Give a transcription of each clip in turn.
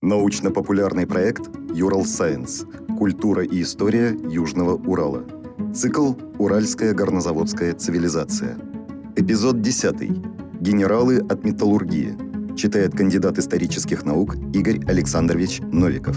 Научно-популярный проект «Юрал Сайенс. Культура и история Южного Урала». Цикл «Уральская горнозаводская цивилизация». Эпизод 10. Генералы от металлургии. Читает кандидат исторических наук Игорь Александрович Новиков.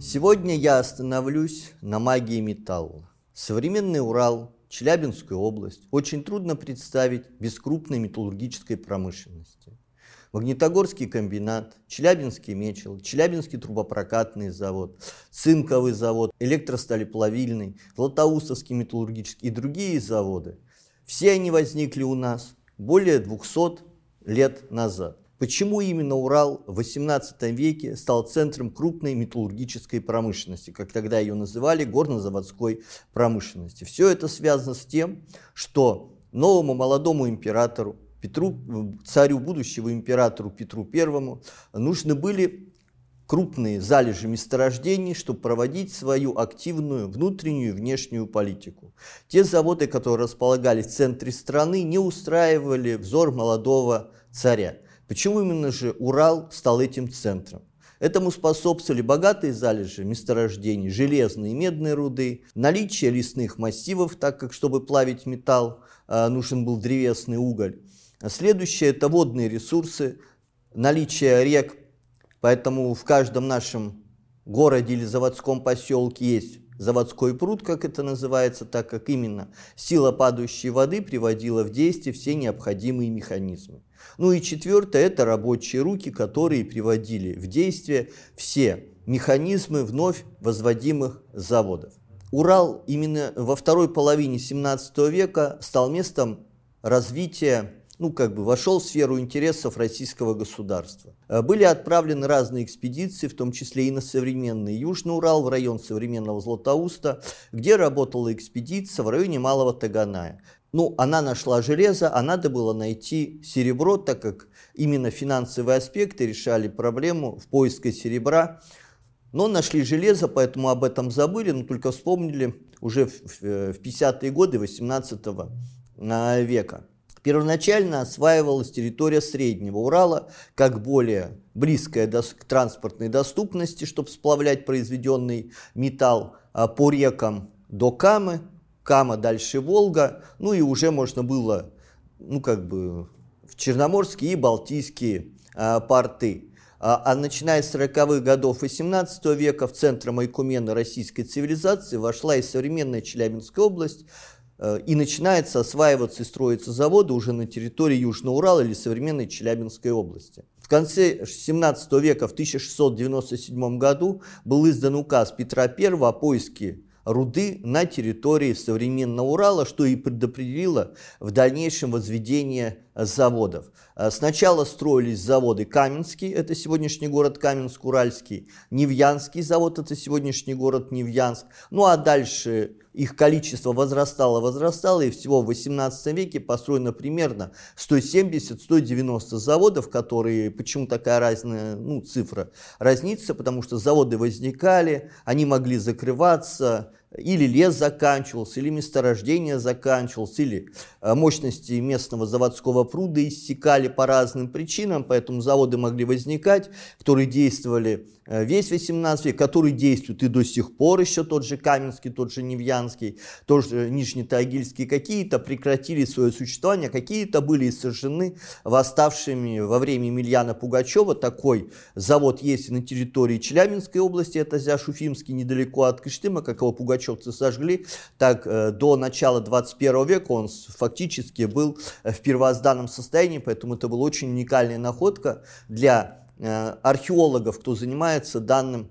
Сегодня я остановлюсь на магии металла. Современный Урал, Челябинскую область очень трудно представить без крупной металлургической промышленности. Магнитогорский комбинат, Челябинский мечел, Челябинский трубопрокатный завод, цинковый завод, электросталеплавильный, Златоустовский металлургический и другие заводы. Все они возникли у нас более 200 лет назад. Почему именно Урал в XVIII веке стал центром крупной металлургической промышленности, как тогда ее называли, горнозаводской промышленности? Все это связано с тем, что новому молодому императору, Петру, царю будущего императору Петру Первому, нужны были крупные залежи месторождений, чтобы проводить свою активную внутреннюю и внешнюю политику. Те заводы, которые располагались в центре страны, не устраивали взор молодого царя. Почему именно же Урал стал этим центром? Этому способствовали богатые залежи месторождений, железные и медные руды, наличие лесных массивов, так как, чтобы плавить металл, а, нужен был древесный уголь. Следующее – это водные ресурсы, наличие рек, поэтому в каждом нашем городе или заводском поселке есть заводской пруд, как это называется, так как именно сила падающей воды приводила в действие все необходимые механизмы. Ну и четвертое – это рабочие руки, которые приводили в действие все механизмы вновь возводимых заводов. Урал именно во второй половине 17 века стал местом развития ну, как бы вошел в сферу интересов российского государства. Э, были отправлены разные экспедиции, в том числе и на современный Южный Урал, в район современного Златоуста, где работала экспедиция в районе Малого Таганая. Ну, она нашла железо, а надо было найти серебро, так как именно финансовые аспекты решали проблему в поиске серебра. Но нашли железо, поэтому об этом забыли, но только вспомнили уже в 50-е годы 18 э, века. Первоначально осваивалась территория Среднего Урала как более близкая к транспортной доступности, чтобы сплавлять произведенный металл а, по рекам до Камы, Кама дальше Волга, ну и уже можно было, ну как бы, в Черноморские и Балтийские а, порты. А, а начиная с 40-х годов XVIII века в центр Майкумена российской цивилизации вошла и современная Челябинская область, и начинается осваиваться и строиться заводы уже на территории Южного Урала или современной Челябинской области. В конце 17 века, в 1697 году, был издан указ Петра I о поиске руды на территории современного Урала, что и предопределило в дальнейшем возведение заводов. Э, сначала строились заводы Каменский, это сегодняшний город Каменск-Уральский, Невьянский завод, это сегодняшний город Невьянск. Ну а дальше их количество возрастало, возрастало, и всего в 18 веке построено примерно 170-190 заводов, которые, почему такая разная ну, цифра, разница, потому что заводы возникали, они могли закрываться, или лес заканчивался, или месторождение заканчивалось, или э, мощности местного заводского пруда иссякали по разным причинам, поэтому заводы могли возникать, которые действовали э, весь 18 век, которые действуют и до сих пор, еще тот же Каменский, тот же Невьянский, тот же Нижнетагильский, какие-то прекратили свое существование, какие-то были сожжены восставшими во время Емельяна Пугачева. Такой завод есть на территории Челябинской области, это Зяшуфимский, недалеко от Кыштыма, как его Пугачев пугачевцы сожгли, так э, до начала 21 века он фактически был э, в первозданном состоянии, поэтому это была очень уникальная находка для э, археологов, кто занимается данным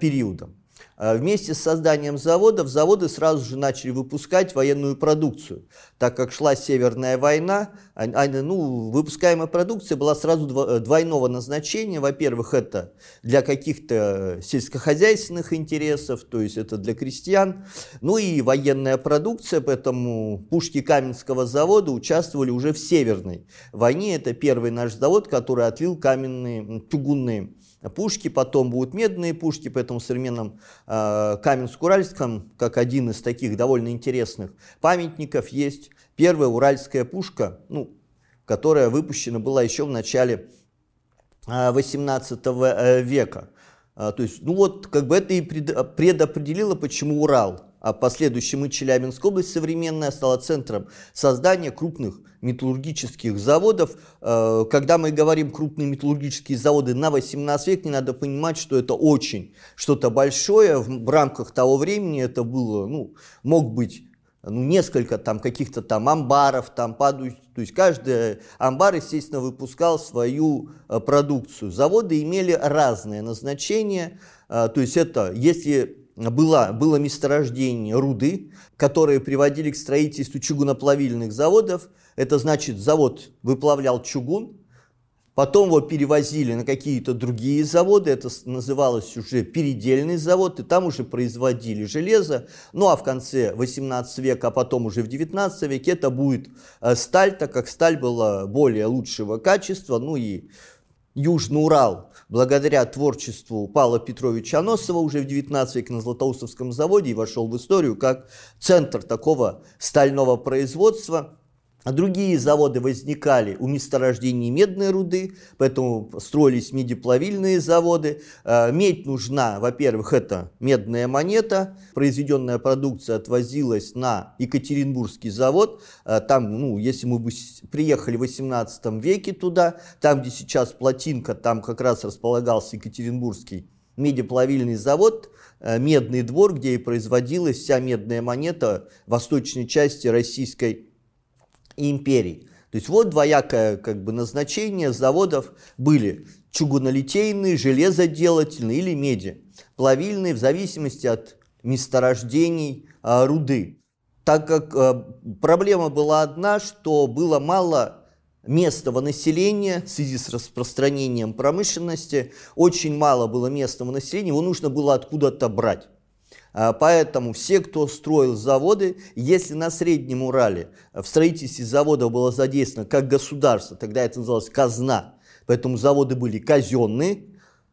периодом. А вместе с созданием заводов заводы сразу же начали выпускать военную продукцию. Так как шла Северная война, ну, выпускаемая продукция была сразу э, двойного назначения. Во-первых, это для каких-то сельскохозяйственных интересов, то есть это для крестьян. Ну и военная продукция, поэтому пушки Каменского завода участвовали уже в Северной войне. Это первый наш завод, который отлил каменные, чугунные пушки, потом будут медные пушки, поэтому в современном э, Каменск-Уральском, как один из таких довольно интересных памятников, есть первая уральская пушка, ну, которая выпущена была еще в начале 18 века. То есть, ну вот, как бы это и предопределило, почему Урал а в последующем и Челябинская область современная стала центром создания крупных металлургических заводов. Э, когда мы говорим крупные металлургические заводы на 18 век, не надо понимать, что это очень что-то большое. В рамках того времени это было, ну, мог быть ну, несколько там каких-то там амбаров, там падают, то есть каждый амбар, естественно, выпускал свою э, продукцию. Заводы имели разное назначение, э, то есть это, если было, было месторождение руды, которые приводили к строительству чугуноплавильных заводов. Это значит, завод выплавлял чугун, потом его перевозили на какие-то другие заводы, это называлось уже передельный завод, и там уже производили железо. Ну а в конце 18 века, а потом уже в 19 веке это будет э, сталь, так как сталь была более лучшего качества, ну и Южный Урал, благодаря творчеству Павла Петровича Аносова уже в 19 веке на Златоустовском заводе и вошел в историю как центр такого стального производства. А другие заводы возникали у месторождений медной руды, поэтому строились медиплавильные заводы. А, медь нужна, во-первых, это медная монета. Произведенная продукция отвозилась на Екатеринбургский завод. А, там, ну, если мы бы приехали в 18 веке туда, там, где сейчас плотинка, там как раз располагался Екатеринбургский медиплавильный завод, а, медный двор, где и производилась вся медная монета восточной части Российской империй. То есть вот двоякое как бы, назначение заводов были чугунолитейные, железоделательные или меди, плавильные в зависимости от месторождений а, руды. Так как а, проблема была одна, что было мало местного населения в связи с распространением промышленности, очень мало было местного населения, его нужно было откуда-то брать. А, поэтому все, кто строил заводы, если на Среднем Урале в строительстве завода было задействовано как государство, тогда это называлось казна, поэтому заводы были казенные,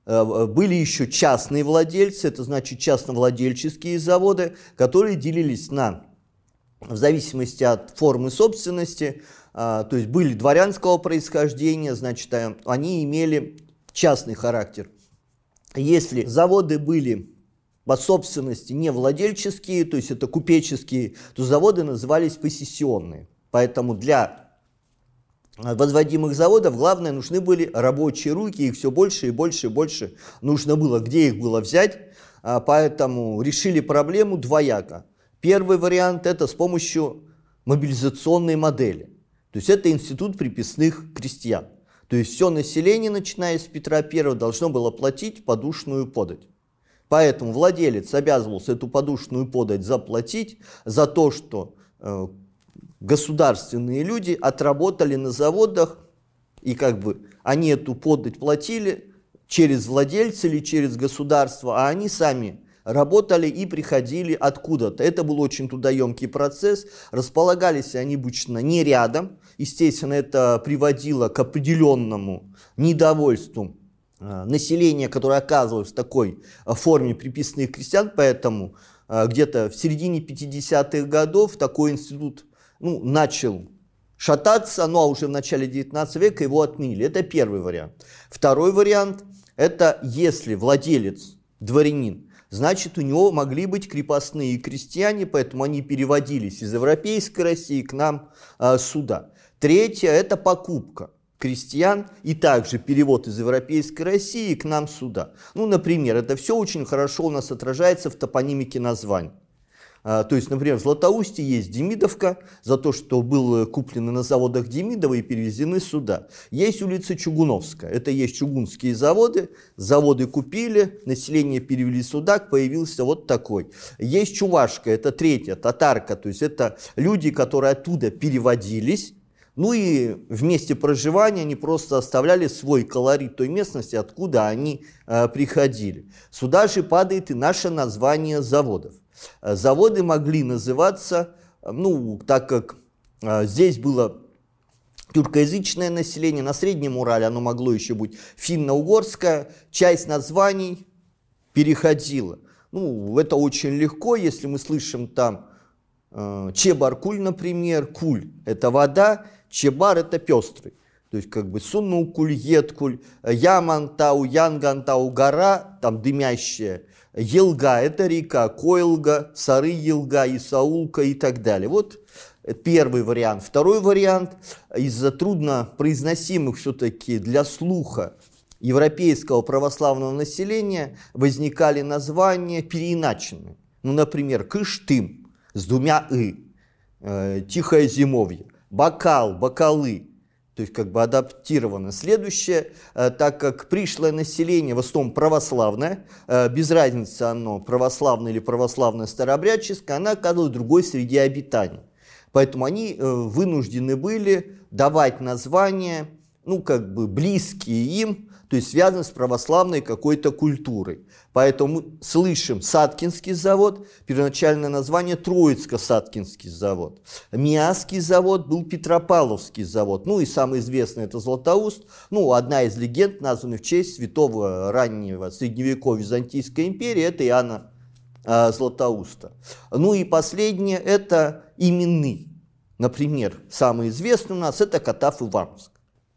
а, были еще частные владельцы, это значит частновладельческие заводы, которые делились на, в зависимости от формы собственности, а, то есть были дворянского происхождения, значит, они имели частный характер. Если заводы были по собственности не владельческие, то есть это купеческие, то заводы назывались посессионные. Поэтому для возводимых заводов главное нужны были рабочие руки, их все больше и больше и больше нужно было, где их было взять. А, поэтому решили проблему двояко. Первый вариант это с помощью мобилизационной модели. То есть это институт приписных крестьян. То есть все население, начиная с Петра I, должно было платить подушную подать. Поэтому владелец обязывался эту подушную подать заплатить за то, что э, государственные люди отработали на заводах, и как бы они эту подать платили через владельца или через государство, а они сами работали и приходили откуда-то. Это был очень трудоемкий процесс. Располагались они обычно не рядом. Естественно, это приводило к определенному недовольству население, которое оказывалось в такой э, форме приписанных крестьян, поэтому э, где-то в середине 50-х годов такой институт ну, начал шататься, ну а уже в начале 19 века его отменили. Это первый вариант. Второй вариант – это если владелец, дворянин, значит у него могли быть крепостные крестьяне, поэтому они переводились из Европейской России к нам э, сюда. Третье – это покупка крестьян и также перевод из Европейской России к нам сюда. Ну, например, это все очень хорошо у нас отражается в топонимике названий. А, то есть, например, в Златоусте есть Демидовка за то, что было куплено на заводах Демидова и перевезены сюда. Есть улица Чугуновская, это есть чугунские заводы, заводы купили, население перевели сюда, появился вот такой. Есть Чувашка, это третья, татарка, то есть это люди, которые оттуда переводились, ну и в месте проживания они просто оставляли свой колорит той местности, откуда они э, приходили. Сюда же падает и наше название заводов. Э, заводы могли называться, ну, так как э, здесь было тюркоязычное население, на Среднем Урале оно могло еще быть финно-угорское, часть названий переходила. Ну, это очень легко, если мы слышим там э, Чебаркуль, например, куль – это вода, Чебар – это пестрый. То есть как бы Сунукуль, Еткуль, Ямантау, Янгантау, гора, там дымящая, Елга – это река, Койлга, Сары Елга, Исаулка и так далее. Вот первый вариант. Второй вариант из-за трудно произносимых все-таки для слуха европейского православного населения возникали названия переиначенные. Ну, например, Кыштым с двумя «и», э, Тихое зимовье, Бокал, Бокалы, то есть как бы адаптировано. Следующее, э, так как пришлое население в основном православное, э, без разницы оно православное или православное старообрядческое, она оказывалась в другой среде обитания. Поэтому они вынуждены были давать названия, ну как бы близкие им, то есть связаны с православной какой-то культурой. Поэтому слышим Саткинский завод, первоначальное название Троицко-Саткинский завод. Миасский завод был Петропавловский завод. Ну и самый известный это Златоуст. Ну, одна из легенд, названных в честь святого раннего средневековья Византийской империи, это Иоанна э, Златоуста. Ну и последнее это имены. Например, самый известный у нас это Катав Ивановск.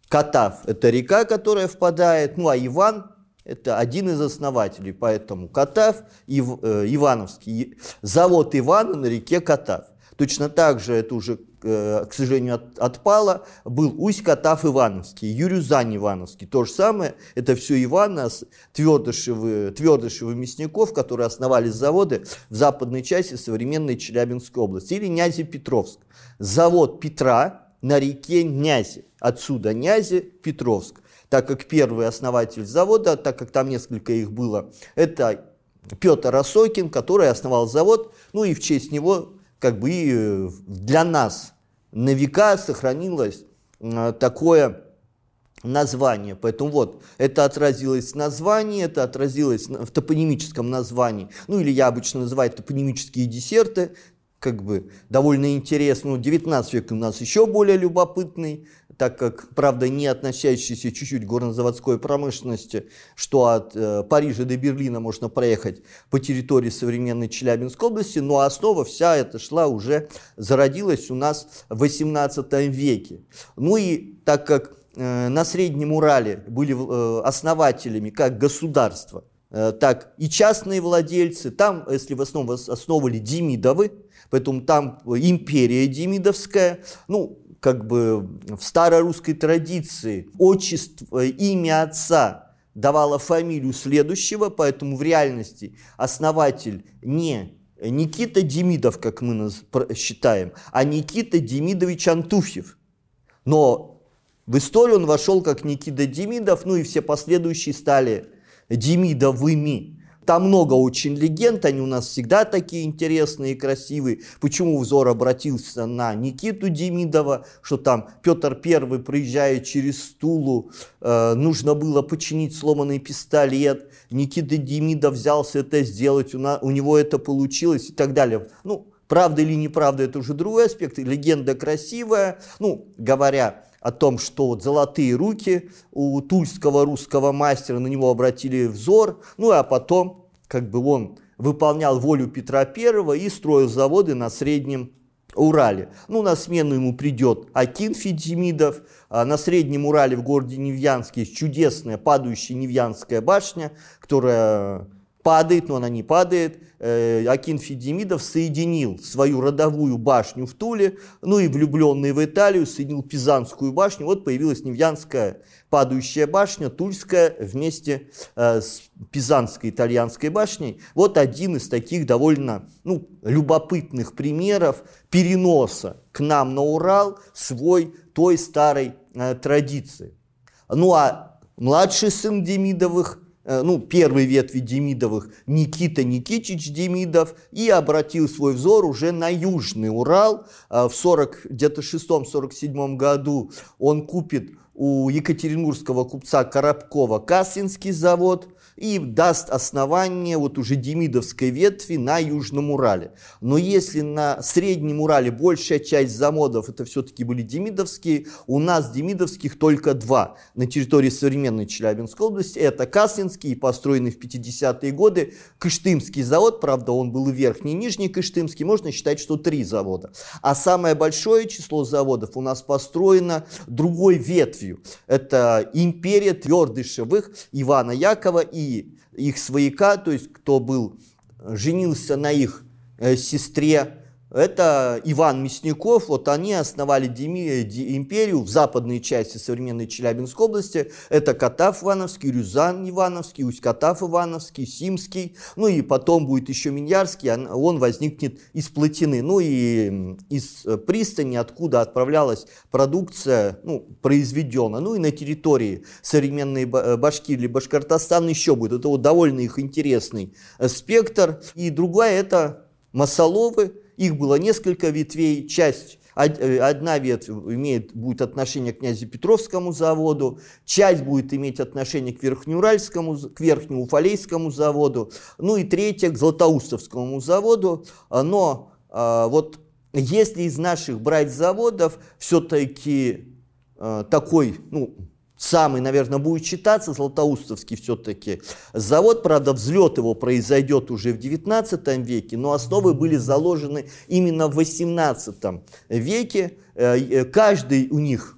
Катав – это река, которая впадает, ну а Иван – это один из основателей, поэтому Катав, Ив, э, Ивановский, завод Ивана на реке Катав. Точно так же это уже, э, к сожалению, от, отпало, был Усть-Катав Ивановский, Юрюзань Ивановский. То же самое, это все Ивана, Твердышевы, Твердышевы Мясников, которые основали заводы в западной части современной Челябинской области. Или Нязи Петровск. Завод Петра, на реке Нязи. Отсюда Нязи, Петровск. Так как первый основатель завода, так как там несколько их было, это Петр Осокин, который основал завод, ну и в честь него как бы и э, для нас на века сохранилось э, такое название. Поэтому вот, это отразилось в названии, это отразилось в топонимическом названии. Ну или я обычно называю топонимические десерты как бы довольно интересно. Ну, 19 век у нас еще более любопытный, так как, правда, не относящийся чуть-чуть к горнозаводской промышленности, что от э, Парижа до Берлина можно проехать по территории современной Челябинской области, но основа вся эта шла уже, зародилась у нас в 18 веке. Ну и так как э, на Среднем Урале были э, основателями как государства, э, так и частные владельцы, там, если в основном основывали Демидовы, Поэтому там империя демидовская, ну, как бы в старорусской традиции отчество, имя отца давало фамилию следующего, поэтому в реальности основатель не Никита Демидов, как мы считаем, а Никита Демидович Антуфьев. Но в историю он вошел как Никита Демидов, ну и все последующие стали Демидовыми. Там много очень легенд, они у нас всегда такие интересные и красивые. Почему взор обратился на Никиту Демидова, что там Петр Первый, проезжая через Стулу, э, нужно было починить сломанный пистолет. Никита Демидов взялся это сделать, у, на, у него это получилось и так далее. Ну, правда или неправда, это уже другой аспект. Легенда красивая. Ну, говоря о том, что вот золотые руки у тульского русского мастера на него обратили взор, ну а потом как бы он выполнял волю Петра I и строил заводы на Среднем Урале. Ну, на смену ему придет Акин Федемидов. А на Среднем Урале в городе Невьянске есть чудесная падающая Невьянская башня, которая падает, но она не падает. Э, Акин Федемидов соединил свою родовую башню в Туле, ну и влюбленный в Италию соединил Пизанскую башню. Вот появилась Невьянская падающая башня, Тульская вместе э, с Пизанской итальянской башней. Вот один из таких довольно ну, любопытных примеров переноса к нам на Урал свой той старой э, традиции. Ну а младший сын Демидовых – ну, первой ветви Демидовых Никита Никитич Демидов и обратил свой взор уже на Южный Урал. Э, в 40, где-то 6-47 году он купит у екатеринбургского купца Коробкова Кассинский завод, и даст основание вот уже демидовской ветви на Южном Урале. Но если на Среднем Урале большая часть заводов это все-таки были демидовские, у нас демидовских только два на территории современной Челябинской области. Это Каслинский, построенный в 50-е годы, Кыштымский завод, правда он был и верхний, и нижний Кыштымский, можно считать, что три завода. А самое большое число заводов у нас построено другой ветвью. Это империя Твердышевых, Ивана Якова и их свояка, то есть кто был, женился на их э, сестре это Иван Мясников, вот они основали Деми, империю в западной части современной Челябинской области. Это Катав Ивановский, Рюзан Ивановский, Усть-Катав Ивановский, Симский. Ну и потом будет еще Миньярский, он возникнет из плотины. Ну и из э, пристани, откуда отправлялась продукция, ну, произведена. Ну и на территории современной э, Башкирии Башкортостана еще будет. Это вот довольно их интересный э, спектр. И другая это Масоловы, их было несколько ветвей, часть э, Одна ветвь имеет, будет отношение к князепетровскому заводу, часть будет иметь отношение к Верхнеуральскому, к Верхнеуфалейскому заводу, ну и третья к Златоустовскому заводу. Но а, вот если из наших брать заводов, все-таки а, такой, ну, самый, наверное, будет считаться Златоустовский все-таки завод. Правда, взлет его произойдет уже в 19 веке, но основы были заложены именно в 18 веке. Э, э, каждый у них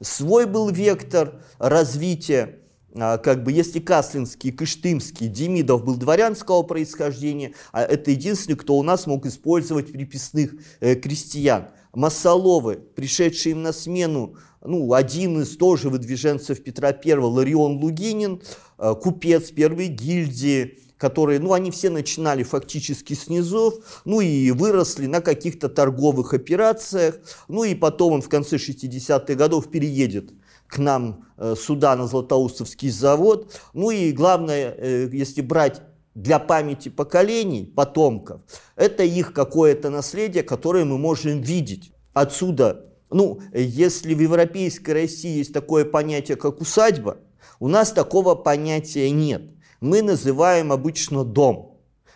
свой был вектор развития. А, как бы, если Каслинский, Кыштымский, Демидов был дворянского происхождения, а это единственный, кто у нас мог использовать приписных э, крестьян. Масоловы, пришедшие им на смену ну, один из тоже выдвиженцев Петра I, Ларион Лугинин, э, купец первой гильдии, которые, ну, они все начинали фактически с низов, ну, и выросли на каких-то торговых операциях, ну, и потом он в конце 60-х годов переедет к нам э, сюда на Златоустовский завод. Ну и главное, э, если брать для памяти поколений, потомков, это их какое-то наследие, которое мы можем видеть. Отсюда ну, если в Европейской России есть такое понятие, как усадьба, у нас такого понятия нет. Мы называем обычно дом.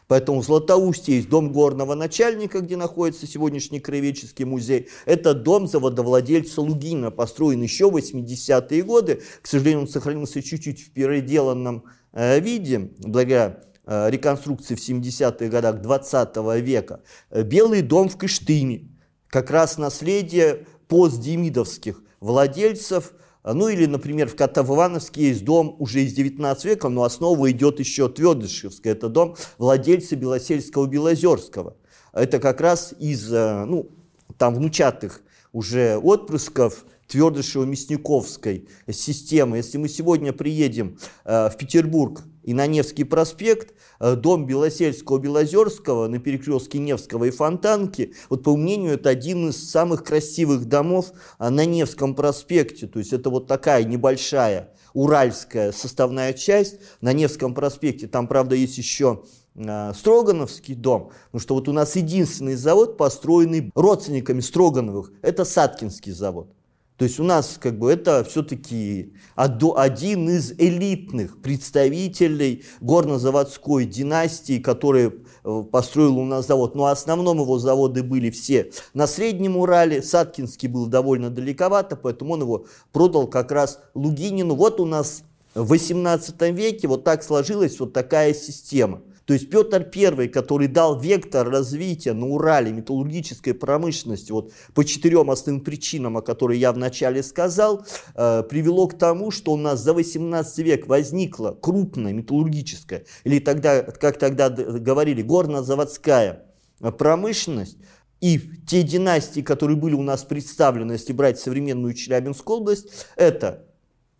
Поэтому в Златоусте есть дом горного начальника, где находится сегодняшний краеведческий музей. Это дом заводовладельца Лугина, построен еще в 80-е годы. К сожалению, он сохранился чуть-чуть в переделанном э, виде, благодаря э, реконструкции в 70-х годах 20 века. Белый дом в Кыштыме. Как раз наследие постдемидовских владельцев. Ну или, например, в Катав-Ивановске есть дом уже из 19 века, но основа идет еще Твердышевская. Это дом владельца Белосельского Белозерского. Это как раз из, э, ну, там внучатых уже отпрысков Твердышево-Мясниковской системы. Если мы сегодня приедем э, в Петербург и на Невский проспект, Э, дом Белосельского-Белозерского на перекрестке Невского и Фонтанки, вот по мнению, это один из самых красивых домов а, на Невском проспекте. То есть это вот такая небольшая уральская составная часть на Невском проспекте. Там, правда, есть еще а, Строгановский дом, потому что вот у нас единственный завод, построенный родственниками Строгановых, это Саткинский завод. То есть у нас как бы это все-таки один из элитных представителей горнозаводской династии, который э, построил у нас завод. Но основном его заводы были все на Среднем Урале. Саткинский был довольно далековато, поэтому он его продал как раз Лугинину. Вот у нас в 18 веке вот так сложилась вот такая система. То есть Петр I, который дал вектор развития на Урале металлургической промышленности, вот по четырем основным причинам, о которых я вначале сказал, э, привело к тому, что у нас за 18 век возникла крупная металлургическая, или тогда, как тогда говорили, горнозаводская промышленность, и те династии, которые были у нас представлены, если брать современную Челябинскую область, это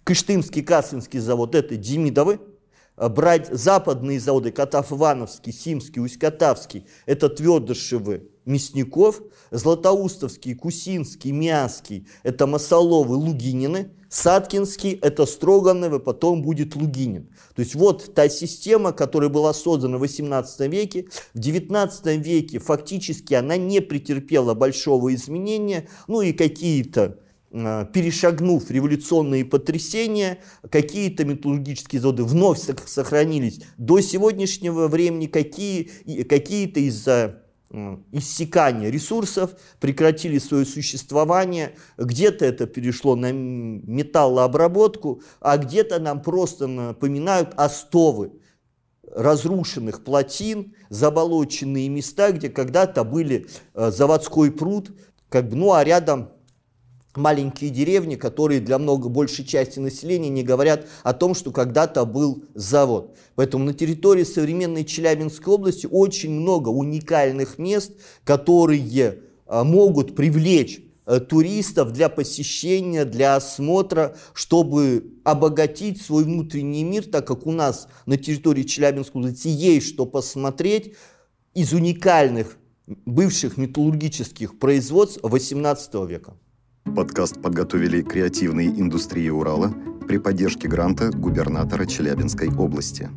Кыштымский, Каслинский завод, это Демидовы, Э, брать западные заводы, Катав-Ивановский, Симский, Усть-Катавский, это Твердышевы, Мясников, Златоустовский, Кусинский, Мяский, это Масоловы, Лугинины, Саткинский, это Строгановы, потом будет Лугинин. То есть вот та система, которая была создана в 18 веке, в 19 веке фактически она не претерпела большого изменения, ну и какие-то э, перешагнув революционные потрясения, какие-то металлургические заводы вновь сохранились до сегодняшнего времени, какие, какие-то из-за иссякания ресурсов, прекратили свое существование, где-то это перешло на металлообработку, а где-то нам просто напоминают остовы разрушенных плотин, заболоченные места, где когда-то были э, заводской пруд, как бы, ну а рядом маленькие деревни, которые для много большей части населения не говорят о том, что когда-то был завод. Поэтому на территории современной Челябинской области очень много уникальных мест, которые а, могут привлечь э, туристов для посещения, для осмотра, чтобы обогатить свой внутренний мир, так как у нас на территории Челябинской области есть что посмотреть из уникальных бывших металлургических производств XVIII века. Подкаст подготовили креативные индустрии Урала при поддержке гранта губернатора Челябинской области.